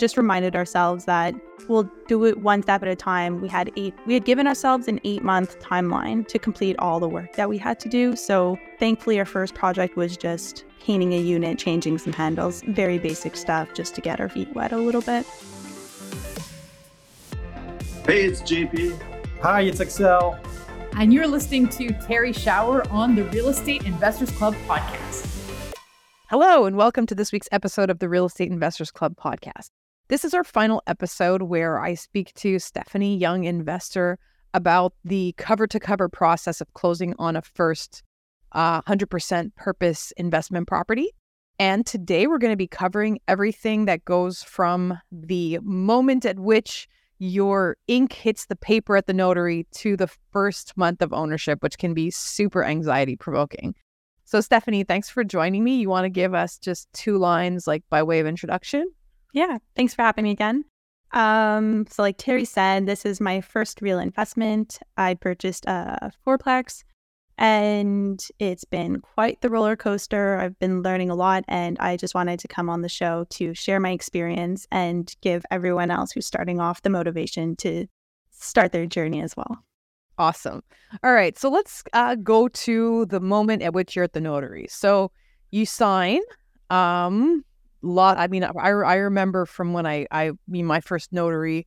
just reminded ourselves that we'll do it one step at a time. We had eight, we had given ourselves an eight month timeline to complete all the work that we had to do. So thankfully, our first project was just painting a unit, changing some handles, very basic stuff just to get our feet wet a little bit. Hey, it's JP. Hi, it's Excel. And you're listening to Terrie Schauer on the Real Estate Investors Club podcast. Hello, and welcome to this week's episode of the Real Estate Investors Club podcast. This is our final episode where I speak to Stefanie Young Investor about the cover to cover process of closing on a first uh, 100% purpose investment property. And today we're going to be covering everything that goes from the moment at which your ink hits the paper at the notary to the first month of ownership, which can be super anxiety provoking. So, Stefanie, thanks for joining me. You want to give us just two lines, like by way of introduction? Yeah, thanks for having me again. Um, so, like Terrie said, this is my first real investment. I purchased a fourplex, and it's been quite the roller coaster. I've been learning a lot, and I just wanted to come on the show to share my experience and give everyone else who's starting off the motivation to start their journey as well. Awesome. All right. So let's uh, go to the moment at which you're at the notary. So you sign. Um, lot. I mean, I, I remember from when I I mean my first notary,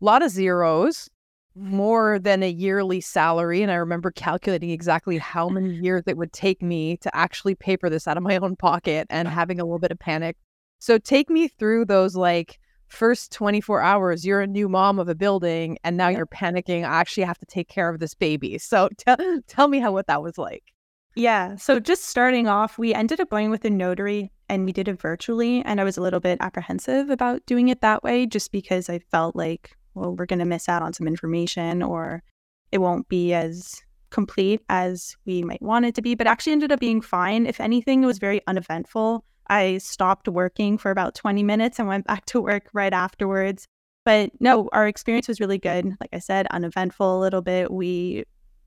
a lot of zeros, more than a yearly salary, and I remember calculating exactly how many mm-hmm. years it would take me to actually paper this out of my own pocket and having a little bit of panic. So take me through those like first 24 hours you're a new mom of a building and now you're panicking i actually have to take care of this baby so t- tell me how what that was like yeah so just starting off we ended up going with a notary and we did it virtually and i was a little bit apprehensive about doing it that way just because i felt like well we're going to miss out on some information or it won't be as complete as we might want it to be but actually ended up being fine if anything it was very uneventful I stopped working for about 20 minutes and went back to work right afterwards. But no, our experience was really good. Like I said, uneventful a little bit. We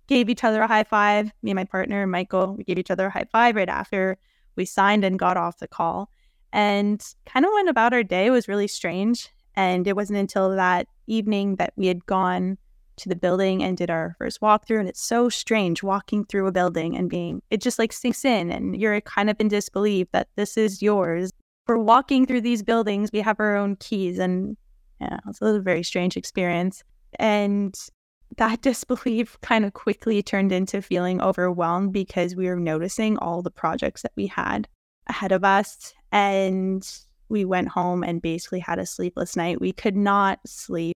gave each other a high five. Me and my partner, Michael, we gave each other a high five right after we signed and got off the call. And kind of went about our day. It was really strange. And it wasn't until that evening that we had gone to the building and did our first walkthrough. And it's so strange walking through a building and being, it just like sinks in and you're kind of in disbelief that this is yours. We're walking through these buildings, we have our own keys. And yeah, it's a very strange experience. And that disbelief kind of quickly turned into feeling overwhelmed because we were noticing all the projects that we had ahead of us. And we went home and basically had a sleepless night. We could not sleep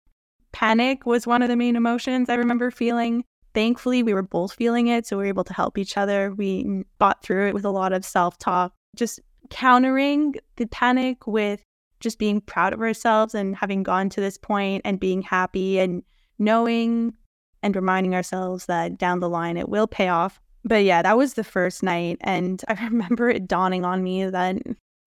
Panic was one of the main emotions I remember feeling. Thankfully, we were both feeling it, so we were able to help each other. We got through it with a lot of self talk, just countering the panic with just being proud of ourselves and having gone to this point and being happy and knowing and reminding ourselves that down the line it will pay off. But yeah, that was the first night. And I remember it dawning on me that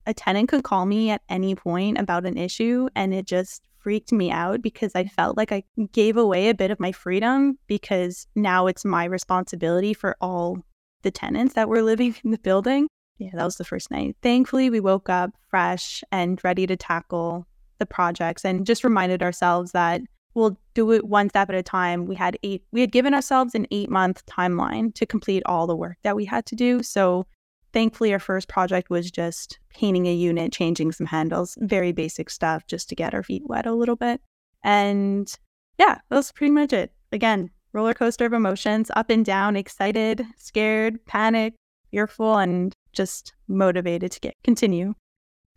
a tenant could call me at any point about an issue and it just freaked me out because I felt like I gave away a bit of my freedom because now it's my responsibility for all the tenants that were living in the building. Yeah, that was the first night. Thankfully, we woke up fresh and ready to tackle the projects and just reminded ourselves that we'll do it one step at a time. We had eight we had given ourselves an 8-month timeline to complete all the work that we had to do. So Thankfully, our first project was just painting a unit, changing some handles, very basic stuff just to get our feet wet a little bit. And yeah, that was pretty much it. Again, roller coaster of emotions, up and down, excited, scared, panic, fearful, and just motivated to get continue.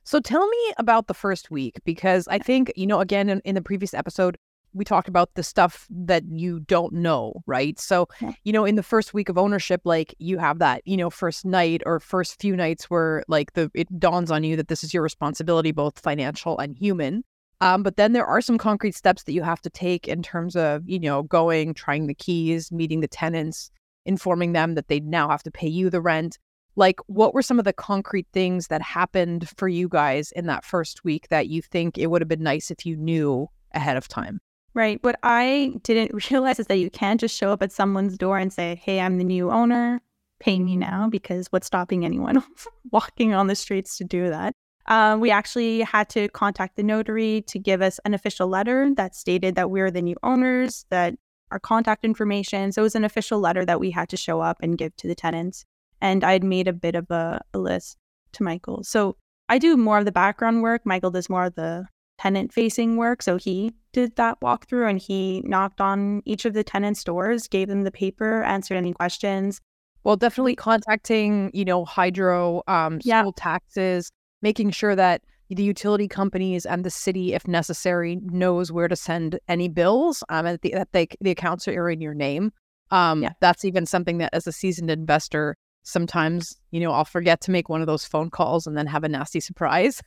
So tell me about the first week because I think, you know, again, in, in the previous episode, we talked about the stuff that you don't know, right? So, you know, in the first week of ownership, like you have that, you know, first night or first few nights where like the it dawns on you that this is your responsibility, both financial and human. Um, but then there are some concrete steps that you have to take in terms of, you know, going, trying the keys, meeting the tenants, informing them that they now have to pay you the rent. Like, what were some of the concrete things that happened for you guys in that first week that you think it would have been nice if you knew ahead of time? Right. What I didn't realize is that you can't just show up at someone's door and say, Hey, I'm the new owner, pay me now, because what's stopping anyone walking on the streets to do that? Um, we actually had to contact the notary to give us an official letter that stated that we're the new owners, that our contact information. So it was an official letter that we had to show up and give to the tenants. And I had made a bit of a, a list to Michael. So I do more of the background work. Michael does more of the tenant facing work. So he did that walkthrough and he knocked on each of the tenants' doors, gave them the paper, answered any questions. Well, definitely contacting, you know, hydro, um, Yeah. school taxes, making sure that the utility companies and the city, if necessary, knows where to send any bills, um, and the, that they, the accounts are in your name. Um, Yeah. that's even something that, as a seasoned investor, sometimes you know I'll forget to make one of those phone calls and then have a nasty surprise.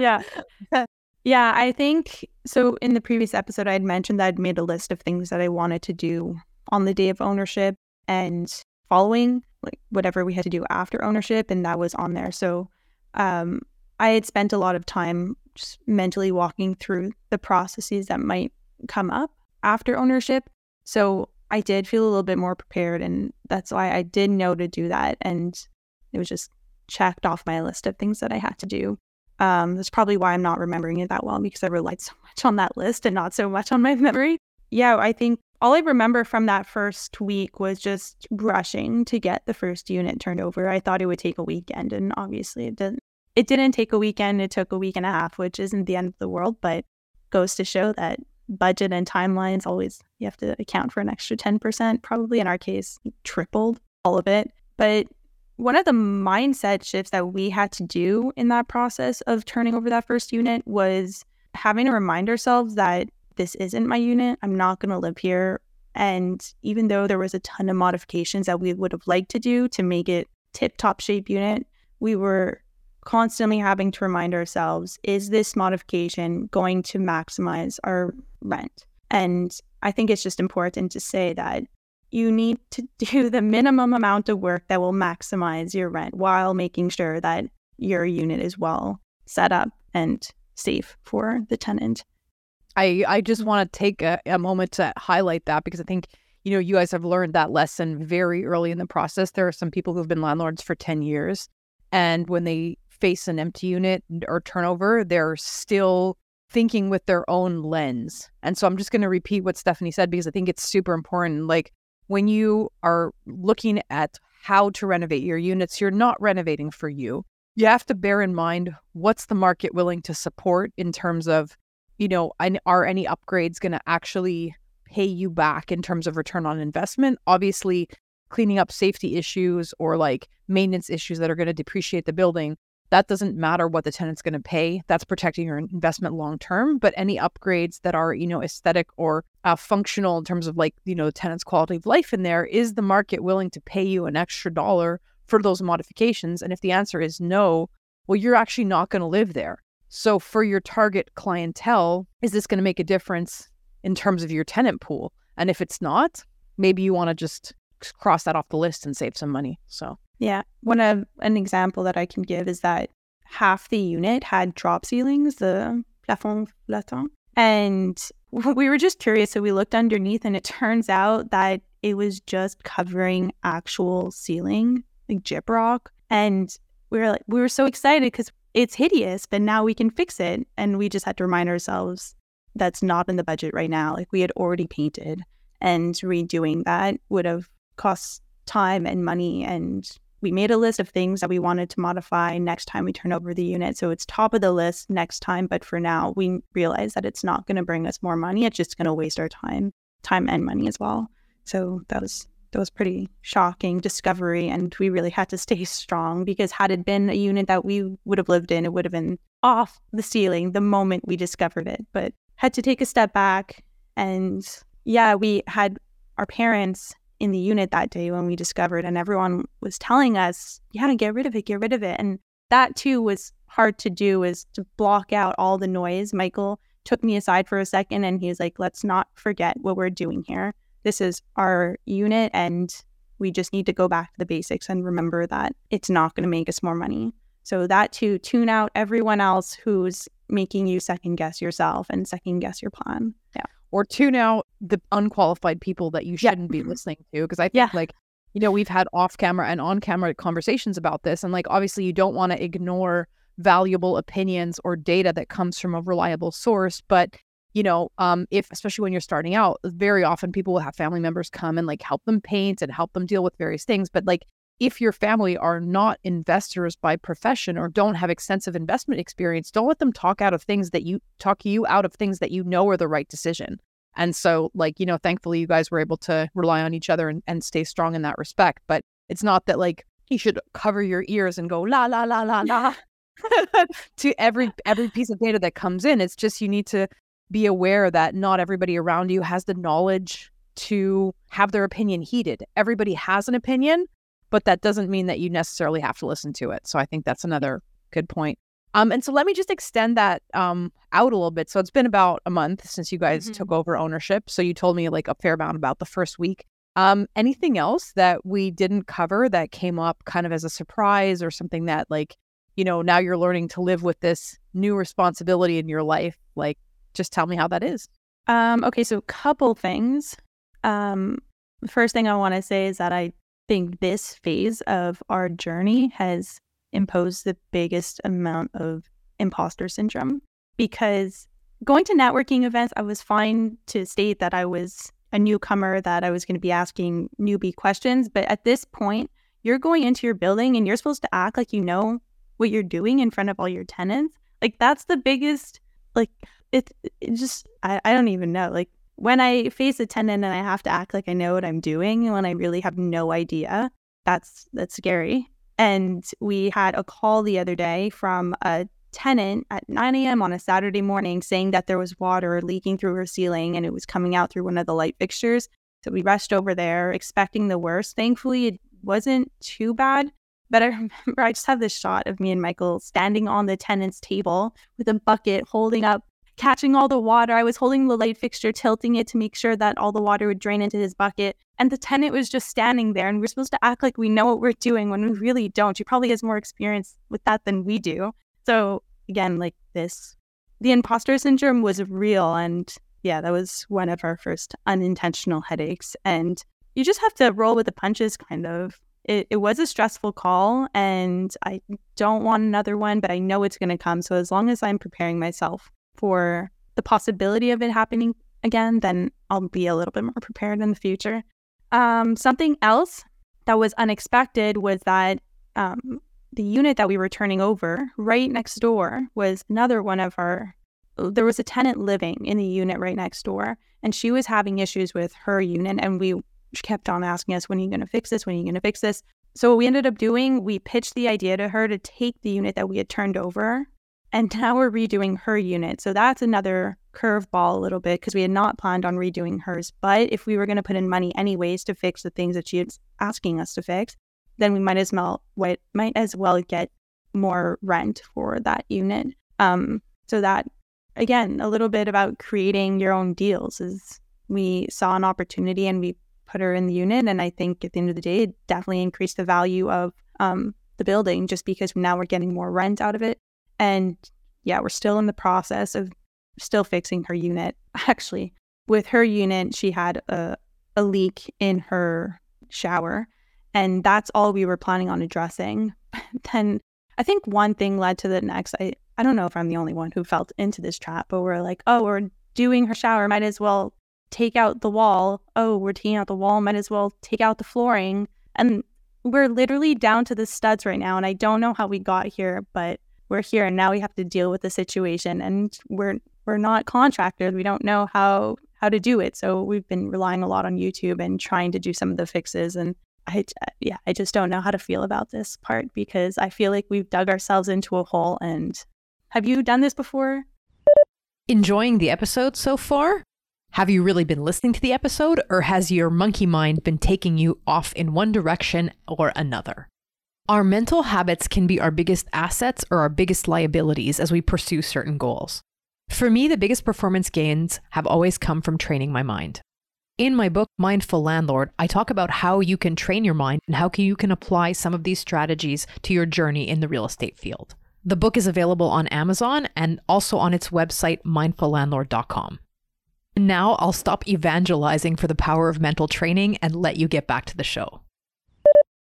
yeah. Yeah, I think so. In the previous episode, I had mentioned that I'd made a list of things that I wanted to do on the day of ownership and following, like whatever we had to do after ownership, and that was on there. So um, I had spent a lot of time just mentally walking through the processes that might come up after ownership. So I did feel a little bit more prepared, and that's why I did know to do that. And it was just checked off my list of things that I had to do. Um, that's probably why I'm not remembering it that well because I relied so much on that list and not so much on my memory. Yeah, I think all I remember from that first week was just rushing to get the first unit turned over. I thought it would take a weekend, and obviously it didn't. It didn't take a weekend. It took a week and a half, which isn't the end of the world, but goes to show that budget and timelines always you have to account for an extra 10%, probably in our case, tripled all of it. But one of the mindset shifts that we had to do in that process of turning over that first unit was having to remind ourselves that this isn't my unit. I'm not going to live here. And even though there was a ton of modifications that we would have liked to do to make it tip top shape unit, we were constantly having to remind ourselves is this modification going to maximize our rent? And I think it's just important to say that you need to do the minimum amount of work that will maximize your rent while making sure that your unit is well set up and safe for the tenant. I I just want to take a, a moment to highlight that because I think you know you guys have learned that lesson very early in the process. There are some people who've been landlords for ten years, and when they face an empty unit or turnover, they're still thinking with their own lens. And so I'm just going to repeat what Stefanie said because I think it's super important. Like when you are looking at how to renovate your units, you're not renovating for you. You have to bear in mind what's the market willing to support in terms of, you know, are any upgrades going to actually pay you back in terms of return on investment? Obviously, cleaning up safety issues or like maintenance issues that are going to depreciate the building that doesn't matter what the tenant's going to pay that's protecting your investment long term but any upgrades that are you know aesthetic or uh, functional in terms of like you know the tenant's quality of life in there is the market willing to pay you an extra dollar for those modifications? And if the answer is no well you're actually not going to live there. So for your target clientele is this going to make a difference in terms of your tenant pool? And if it's not maybe you want to just cross that off the list and save some money so Yeah. One of an example that I can give is that half the unit had drop ceilings, the plafond flottant. And we were just curious. So we looked underneath and it turns out that it was just covering actual ceiling, like gyprock. And we were like, we were so excited because it's hideous, but now we can fix it. And we just had to remind ourselves that's not in the budget right now. Like we had already painted and redoing that would have cost time and money and we made a list of things that we wanted to modify next time we turn over the unit. So it's top of the list next time. But for now, we realize that it's not going to bring us more money. It's just going to waste our time, time and money as well. So that was that was pretty shocking discovery, and we really had to stay strong because had it been a unit that we would have lived in, it would have been off the ceiling the moment we discovered it. But had to take a step back, and yeah, we had our parents in the unit that day when we discovered and everyone was telling us "You to get rid of it get rid of it. And that too was hard to do is to block out all the noise. Michael took me aside for a second and he was like let's not forget what we're doing here. This is our unit and we just need to go back to the basics and remember that it's not going to make us more money. So that too tune out everyone else who's making you second guess yourself and second guess your plan. Yeah or tune out the unqualified people that you shouldn't be listening to. Because I think, Yeah. like, you know, we've had off camera and on camera conversations about this. And, like, obviously, you don't want to ignore valuable opinions or data that comes from a reliable source. But you know, um, if especially when you're starting out, very often people will have family members come and like help them paint and help them deal with various things. But like if your family are not investors by profession or don't have extensive investment experience, don't let them talk out of things that you talk you out of things that you know are the right decision. And so, like, you know, thankfully you guys were able to rely on each other and, and stay strong in that respect. But it's not that like you should cover your ears and go la la la la la to every every piece of data that comes in. It's just you need to be aware that not everybody around you has the knowledge to have their opinion heeded. Everybody has an opinion, but that doesn't mean that you necessarily have to listen to it. So I think that's another good point. Um, and so let me just extend that um, out a little bit. So it's been about a month since you guys mm-hmm. took over ownership. So you told me like a fair amount about the first week. Um, anything else that we didn't cover that came up kind of as a surprise or something that like, you know, now you're learning to live with this new responsibility in your life? Like, just tell me how that is. Um, okay, so a couple things. Um, the first thing I want to say is that I think this phase of our journey has imposed the biggest amount of imposter syndrome because going to networking events, I was fine to state that I was a newcomer, that I was going to be asking newbie questions. But at this point, you're going into your building and you're supposed to act like you know what you're doing in front of all your tenants. Like, that's the biggest, like, it, it just, I, I don't even know. Like, when I face a tenant and I have to act like I know what I'm doing when I really have no idea, that's that's scary. And we had a call the other day from a tenant at 9 a.m. on a Saturday morning saying that there was water leaking through her ceiling and it was coming out through one of the light fixtures. So we rushed over there expecting the worst. Thankfully, it wasn't too bad. But I remember I just have this shot of me and Michael standing on the tenant's table with a bucket holding up catching all the water. I was holding the light fixture, tilting it to make sure that all the water would drain into his bucket. And the tenant was just standing there. And we're supposed to act like we know what we're doing when we really don't. She probably has more experience with that than we do. So, again, like this, the imposter syndrome was real. And yeah, that was one of our first unintentional headaches. And you just have to roll with the punches, kind of. It, it was a stressful call, and I don't want another one, but I know it's going to come. So, as long as I'm preparing myself for the possibility of it happening again, then I'll be a little bit more prepared in the future. Um, something else that was unexpected was that um, the unit that we were turning over right next door was another one of our. There was a tenant living in the unit right next door, and she was having issues with her unit. And we kept on asking us, "When are you going to fix this? When are you going to fix this?" So what we ended up doing, we pitched the idea to her to take the unit that we had turned over and now we're redoing her unit. So that's another curveball a little bit because we had not planned on redoing hers. But if we were going to put in money anyways to fix the things that she's asking us to fix, then we might as well might as well get more rent for that unit. Um, so that again, a little bit about creating your own deals is we saw an opportunity and we put her in the unit. And I think at the end of the day, it definitely increased the value of um, the building just because now we're getting more rent out of it. And yeah, we're still in the process of still fixing her unit. Actually, with her unit, she had a, a leak in her shower, and that's all we were planning on addressing. then I think one thing led to the next. I, I don't know if I'm the only one who felt into this trap, but we're like, oh, we're doing her shower, might as well take out the wall. Oh, we're taking out the wall, might as well take out the flooring. And we're literally down to the studs right now. And I don't know how we got here, but we're here and now we have to deal with the situation and we're we're not contractors. We don't know how how to do it. So we've been relying a lot on youtube and trying to do some of the fixes and i yeah i just don't know how to feel about this part because i feel like we've dug ourselves into a hole. And have you done this before? Enjoying the episode so far? Have you really been listening to the episode or has your monkey mind been taking you off in one direction or another our mental habits can be our biggest assets or our biggest liabilities as we pursue certain goals. For me, the biggest performance gains have always come from training my mind. In my book, Mindful Landlord, I talk about how you can train your mind and how you can apply some of these strategies to your journey in the real estate field. The book is available on Amazon and also on its website, mindfullandlord.com. Now I'll stop evangelizing for the power of mental training and let you get back to the show.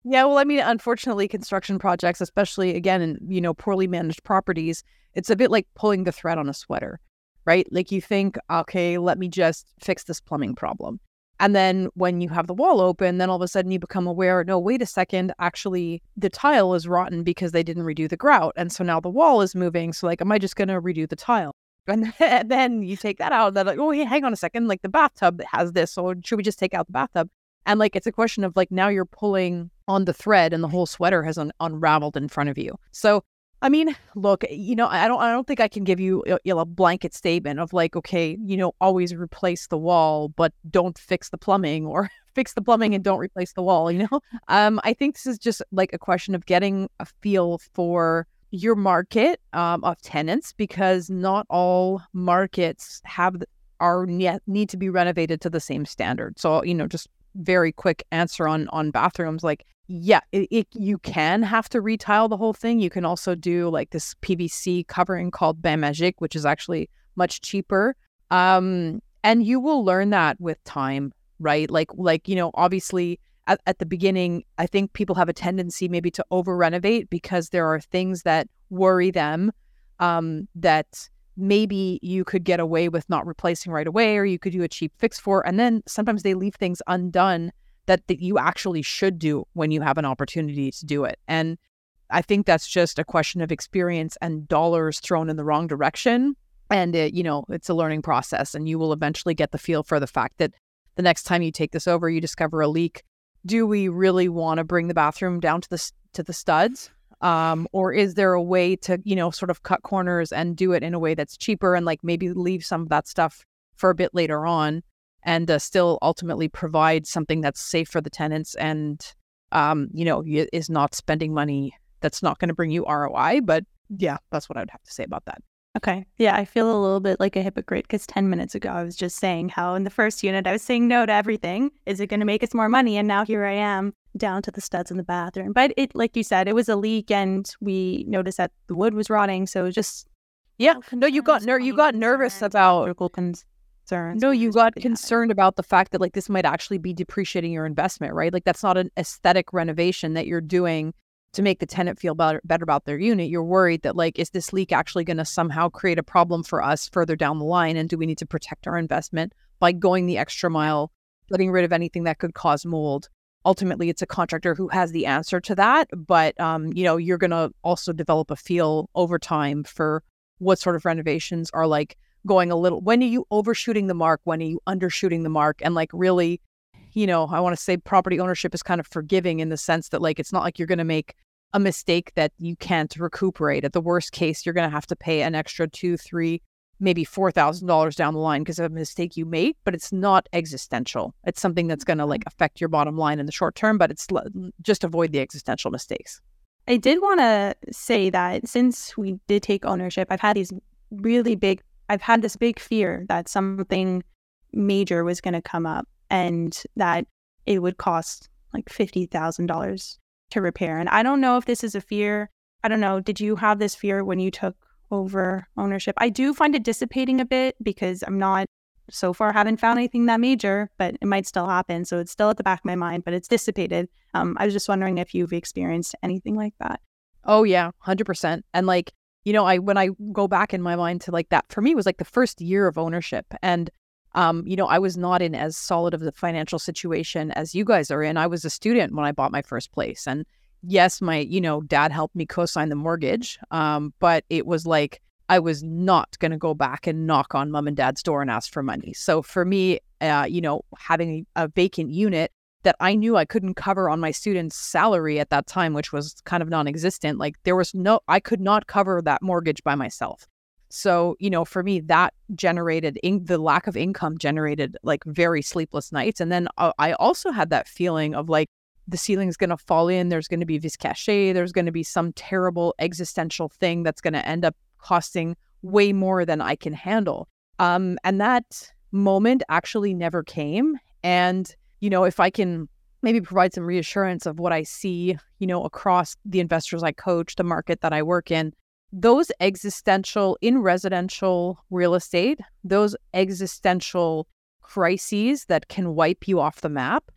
Yeah, well, I mean, unfortunately, construction projects, especially again in you know poorly managed properties, it's a bit like pulling the thread on a sweater, right? Like you think, okay, let me just fix this plumbing problem, and then when you have the wall open, then all of a sudden you become aware, no, wait a second, actually the tile is rotten because they didn't redo the grout, and so now the wall is moving. So like, am I just going to redo the tile? And then you take that out. And then like, oh, hey, hang on a second, like the bathtub has this, so should we just take out the bathtub? And like, it's a question of like now you're pulling on the thread, and the whole sweater has un- unraveled in front of you. So I mean, look, you know, I don't, I don't think I can give you, you know, a blanket statement of like, okay, you know, always replace the wall, but don't fix the plumbing, or fix the plumbing and don't replace the wall. You know, um, I think this is just like a question of getting a feel for your market um, of tenants because not all markets have are need to be renovated to the same standard. So you know, just very quick answer on on bathrooms, like yeah, it, it, you can have to retile the whole thing. You can also do like this PVC covering called Bain Magique, which is actually much cheaper. Um, and you will learn that with time, right? Like, like you know, obviously at, at the beginning, I think people have a tendency maybe to over renovate because there are things that worry them um, that maybe you could get away with not replacing right away, or you could do a cheap fix for. And then sometimes they leave things undone that, that you actually should do when you have an opportunity to do it. And I think that's just a question of experience and dollars thrown in the wrong direction. And it, you know, it's a learning process, and you will eventually get the feel for the fact that the next time you take this over, you discover a leak. Do we really want to bring the bathroom down to the to the studs, um, or is there a way to you know sort of cut corners and do it in a way that's cheaper and like maybe leave some of that stuff for a bit later on? and uh, still ultimately provide something that's safe for the tenants and um, you know is not spending money that's not going to bring you ROI. But yeah, that's what I'd have to say about that. Okay. Yeah, I feel a little bit like a hypocrite because 10 minutes ago I was just saying how in the first unit I was saying no to everything. Is it going to make us more money? And now here I am down to the studs in the bathroom. But it, like you said, it was a leak and we noticed that the wood was rotting. So it was just. Yeah. No, you got ner- you got nervous about concerns. No, you got concerned about the fact that like this might actually be depreciating your investment, right? Like that's not an aesthetic renovation that you're doing to make the tenant feel better, better about their unit. You're worried that like is this leak actually going to somehow create a problem for us further down the line and do we need to protect our investment by going the extra mile, getting rid of anything that could cause mold? Ultimately, it's a contractor who has the answer to that, but um, you know, you're going to also develop a feel over time for what sort of renovations are like going a little when are you overshooting the mark? When are you undershooting the mark? And like really you know i want to say property ownership is kind of forgiving in the sense that like it's not like you're going to make a mistake that you can't recuperate. At the worst case you're going to have to pay an extra two three maybe four thousand dollars down the line because of a mistake you made but it's not existential it's something that's going to like mm-hmm. affect your bottom line in the short term but it's just avoid the existential mistakes i did want to say that since we did take ownership i've had these really big I've had this big fear that something major was going to come up and that it would cost like $50,000 to repair. And I don't know if this is a fear. I don't know. Did you have this fear when you took over ownership? I do find it dissipating a bit because I'm not so far haven't found anything that major, but it might still happen. So it's still at the back of my mind, but it's dissipated. Um, I was just wondering if you've experienced anything like that. Oh yeah, hundred percent. And like you know, I when I go back in my mind to like that for me was like the first year of ownership. And um, you know, I was not in as solid of the financial situation as you guys are in. I was a student when I bought my first place. And yes, my, you know, dad helped me co-sign the mortgage. Um, but it was like I was not going to go back and knock on mom and dad's door and ask for money. So for me, uh, you know, having a vacant unit that I knew I couldn't cover on my student's salary at that time, which was kind of non existent. Like there was no, I could not cover that mortgage by myself. So, you know, for me, that generated in, the lack of income generated like very sleepless nights. And then uh, I also had that feeling of like the ceiling is going to fall in, there's going to be vice caché, there's going to be some terrible existential thing that's going to end up costing way more than I can handle. Um, and that moment actually never came. And you know, if I can maybe provide some reassurance of what I see, you know, across the investors I coach, the market that I work in, those existential in residential real estate, those existential crises that can wipe you off the map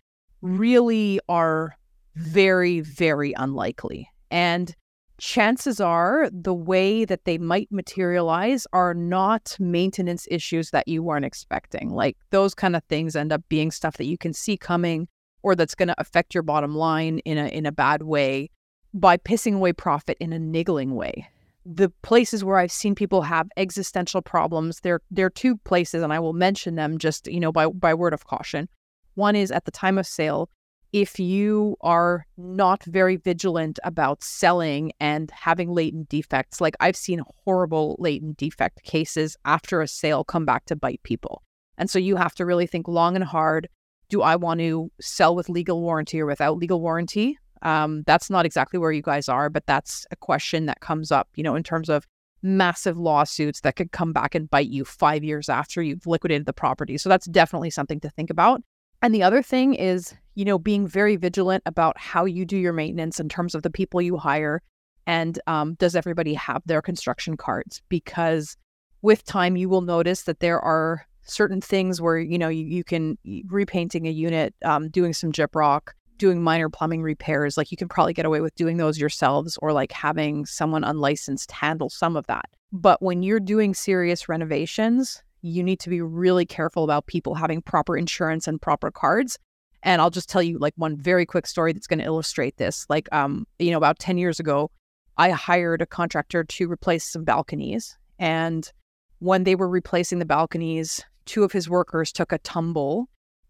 really are very, very unlikely. And chances are the way that they might materialize are not maintenance issues that you weren't expecting. Like those kind of things end up being stuff that you can see coming or that's going to affect your bottom line in a in a bad way by pissing away profit in a niggling way. The places where I've seen people have existential problems, there there are two places and I will mention them just, you know, by by word of caution. One is at the time of sale, if you are not very vigilant about selling and having latent defects, like I've seen horrible latent defect cases after a sale come back to bite people. And so you have to really think long and hard. Do I want to sell with legal warranty or without legal warranty? Um, that's not exactly where you guys are, but that's a question that comes up, you know, in terms of massive lawsuits that could come back and bite you five years after you've liquidated the property. So that's definitely something to think about. And the other thing is, you know, being very vigilant about how you do your maintenance in terms of the people you hire. And um, does everybody have their construction cards? Because with time, you will notice that there are certain things where, you know, you, you can repainting a unit, um, doing some gyprock, rock, doing minor plumbing repairs. Like you can probably get away with doing those yourselves or like having someone unlicensed handle some of that. But when you're doing serious renovations, you need to be really careful about people having proper insurance and proper cards. And I'll just tell you like one very quick story that's going to illustrate this. Like, um, you know, about 10 years ago, I hired a contractor to replace some balconies. And when they were replacing the balconies, two of his workers took a tumble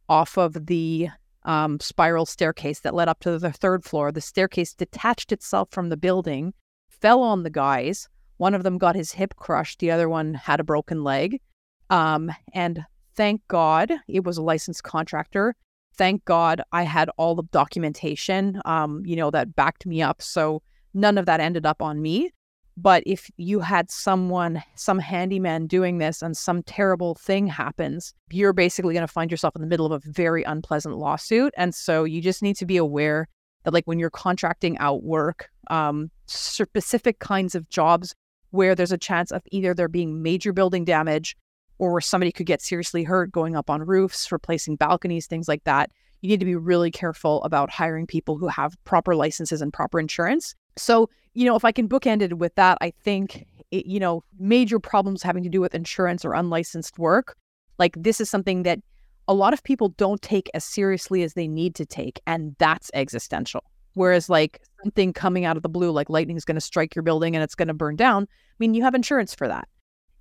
off of the um, spiral staircase that led up to the third floor. The staircase detached itself from the building, fell on the guys. One of them got his hip crushed, the other one had a broken leg. Um, and thank God it was a licensed contractor. Thank God I had all the documentation, um, you know, that backed me up. So none of that ended up on me. But if you had someone, some handyman doing this and some terrible thing happens, you're basically going to find yourself in the middle of a very unpleasant lawsuit. And so you just need to be aware that, like, when you're contracting out work, um, specific kinds of jobs where there's a chance of either there being major building damage or where somebody could get seriously hurt going up on roofs, replacing balconies, things like that. You need to be really careful about hiring people who have proper licenses and proper insurance. So, you know, if I can bookend it with that, I think, it, you know, major problems having to do with insurance or unlicensed work, like this is something that a lot of people don't take as seriously as they need to take. And that's existential. Whereas, like something coming out of the blue, like lightning is going to strike your building and it's going to burn down, I mean, you have insurance for that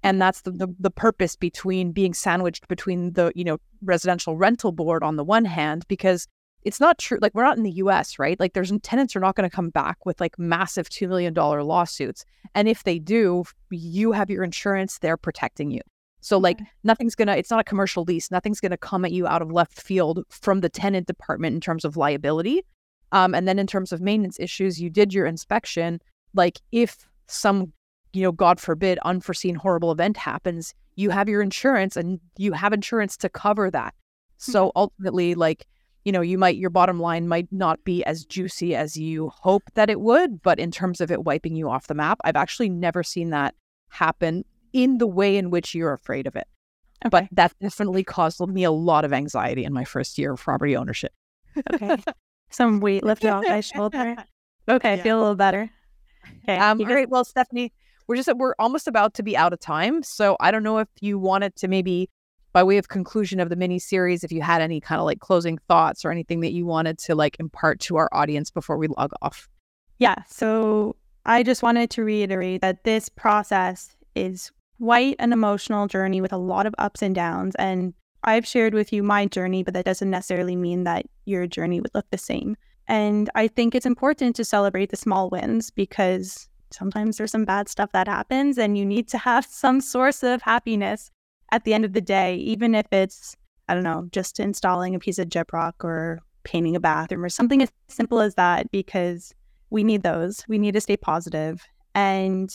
and that's the, the, the purpose between being sandwiched between the you know residential rental board on the one hand because it's not true like we're not in the US right? Like there's tenants are not going to come back with like massive 2 million dollar lawsuits. And if they do you have your insurance they're protecting you. So like nothing's going to it's not a commercial lease. Nothing's going to come at you out of left field from the tenant department in terms of liability. Um, and then in terms of maintenance issues you did your inspection. Like if some you know, God forbid, unforeseen horrible event happens, you have your insurance and you have insurance to cover that. So mm-hmm. ultimately, like, you know, you might, your bottom line might not be as juicy as you hope that it would, but in terms of it wiping you off the map, I've actually never seen that happen in the way in which you're afraid of it. Okay. But that definitely caused me a lot of anxiety in my first year of property ownership. okay. Some weight lifted off my shoulder. Okay, yeah. I feel a little better. Okay. Um, right. Well, Stefanie, we're just we're almost about to be out of time. So I don't know if you wanted to maybe by way of conclusion of the mini series, if you had any kind of like closing thoughts or anything that you wanted to like impart to our audience before we log off. Yeah. So I just wanted to reiterate that this process is quite an emotional journey with a lot of ups and downs. And I've shared with you my journey, but that doesn't necessarily mean that your journey would look the same. And I think it's important to celebrate the small wins because sometimes there's some bad stuff that happens and you need to have some source of happiness at the end of the day, even if it's, I don't know, just installing a piece of gyprock or painting a bathroom or something as simple as that, because we need those. We need to stay positive and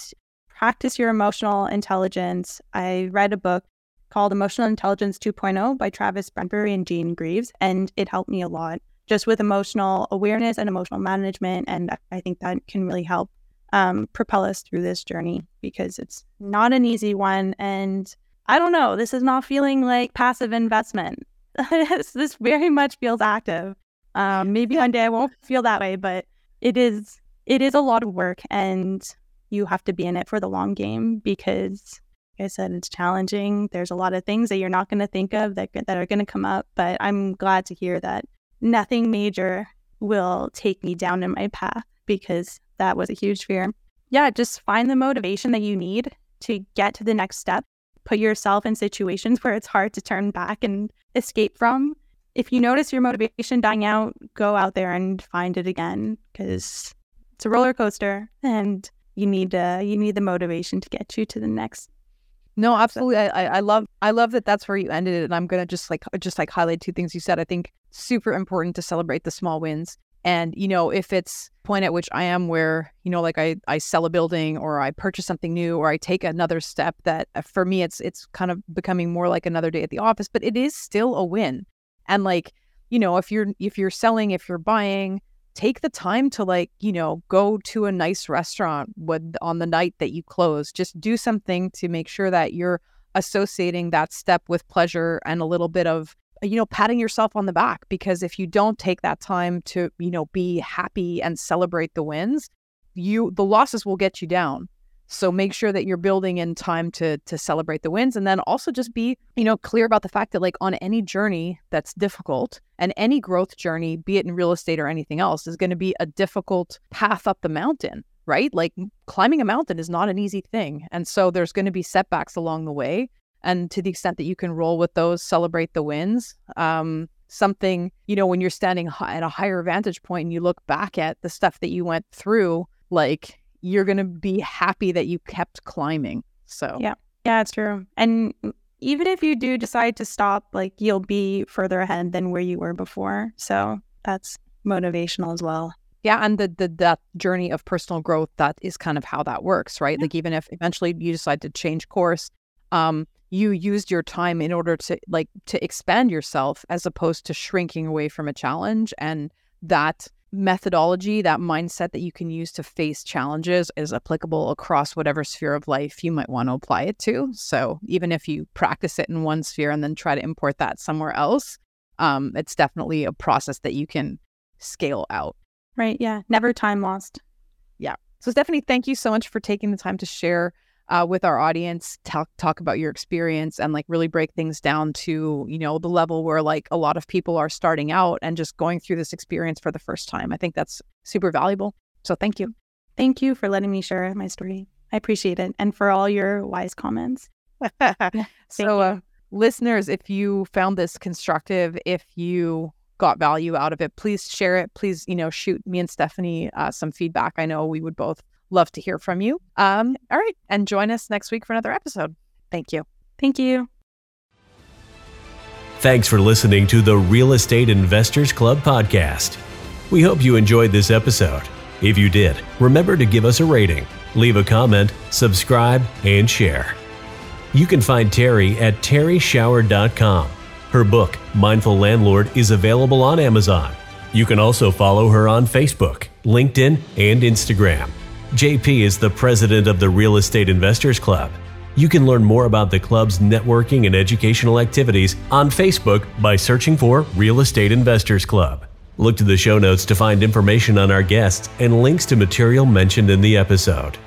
practice your emotional intelligence. I read a book called Emotional Intelligence 2.0 by Travis Bradberry and Jean Greaves, and it helped me a lot just with emotional awareness and emotional management. And I think that can really help um, propel us through this journey because it's not an easy one. And I don't know, this is not feeling like passive investment. this very much feels active. Um, maybe one day I won't feel that way, but it is it is a lot of work, and you have to be in it for the long game because, like I said, it's challenging. There's a lot of things that you're not going to think of that that are going to come up. But I'm glad to hear that nothing major will take me down in my path because that was a huge fear. Yeah, just find the motivation that you need to get to the next step. Put yourself in situations where it's hard to turn back and escape from. If you notice your motivation dying out, go out there and find it again because it's a roller coaster and you need uh, you need the motivation to get you to the next no, absolutely. I, I love I love that that's where you ended it. And I'm gonna just like just like highlight two things you said. I think super important to celebrate the small wins. And you know, if it's point at which I am where you know, like I I sell a building or I purchase something new or I take another step that uh, for me it's it's kind of becoming more like another day at the office, but it is still a win. And like you know, if you're if you're selling, if you're buying, take the time to like you know go to a nice restaurant with on the night that you close just do something to make sure that you're associating that step with pleasure and a little bit of you know patting yourself on the back because if you don't take that time to you know be happy and celebrate the wins you the losses will get you down so make sure that you're building in time to to celebrate the wins and then also just be, you know, clear about the fact that like on any journey that's difficult and any growth journey, be it in real estate or anything else, is going to be a difficult path up the mountain, right? Like climbing a mountain is not an easy thing. And so there's going to be setbacks along the way. And to the extent that you can roll with those, celebrate the wins. Um, something, you know, when you're standing at a higher vantage point and you look back at the stuff that you went through, like you're going to be happy that you kept climbing. So, yeah, yeah, it's true. And even if you do decide to stop, like you'll be further ahead than where you were before. So that's motivational as well. Yeah, and the, the that journey of personal growth that is kind of how that works, right? Yeah. Like even if eventually you decide to change course, um, you used your time in order to like to expand yourself as opposed to shrinking away from a challenge, and that methodology, that mindset that you can use to face challenges is applicable across whatever sphere of life you might want to apply it to. So even if you practice it in one sphere and then try to import that somewhere else, um, it's definitely a process that you can scale out. Right. Yeah. Never time lost. Yeah. So Stefanie, thank you so much for taking the time to share uh, with our audience, talk talk about your experience and like really break things down to you know the level where like a lot of people are starting out and just going through this experience for the first time. I think that's super valuable. So thank you. Thank you for letting me share my story. I appreciate it, and for all your wise comments. so, uh, listeners, if you found this constructive, if you got value out of it, please share it. Please, you know, shoot me and Stefanie uh, some feedback. I know we would both Love to hear from you. Um, all right. And join us next week for another episode. Thank you. Thank you. Thanks for listening to the Real Estate Investors Club podcast. We hope you enjoyed this episode. If you did, remember to give us a rating, leave a comment, subscribe, and share. You can find Terrie at terrieschauer.com. Her book, Mindful Landlord, is available on Amazon. You can also follow her on Facebook, LinkedIn, and Instagram. JP is the president of the Real Estate Investors Club. You can learn more about the club's networking and educational activities on Facebook by searching for Real Estate Investors Club. Look to the show notes to find information on our guests and links to material mentioned in the episode.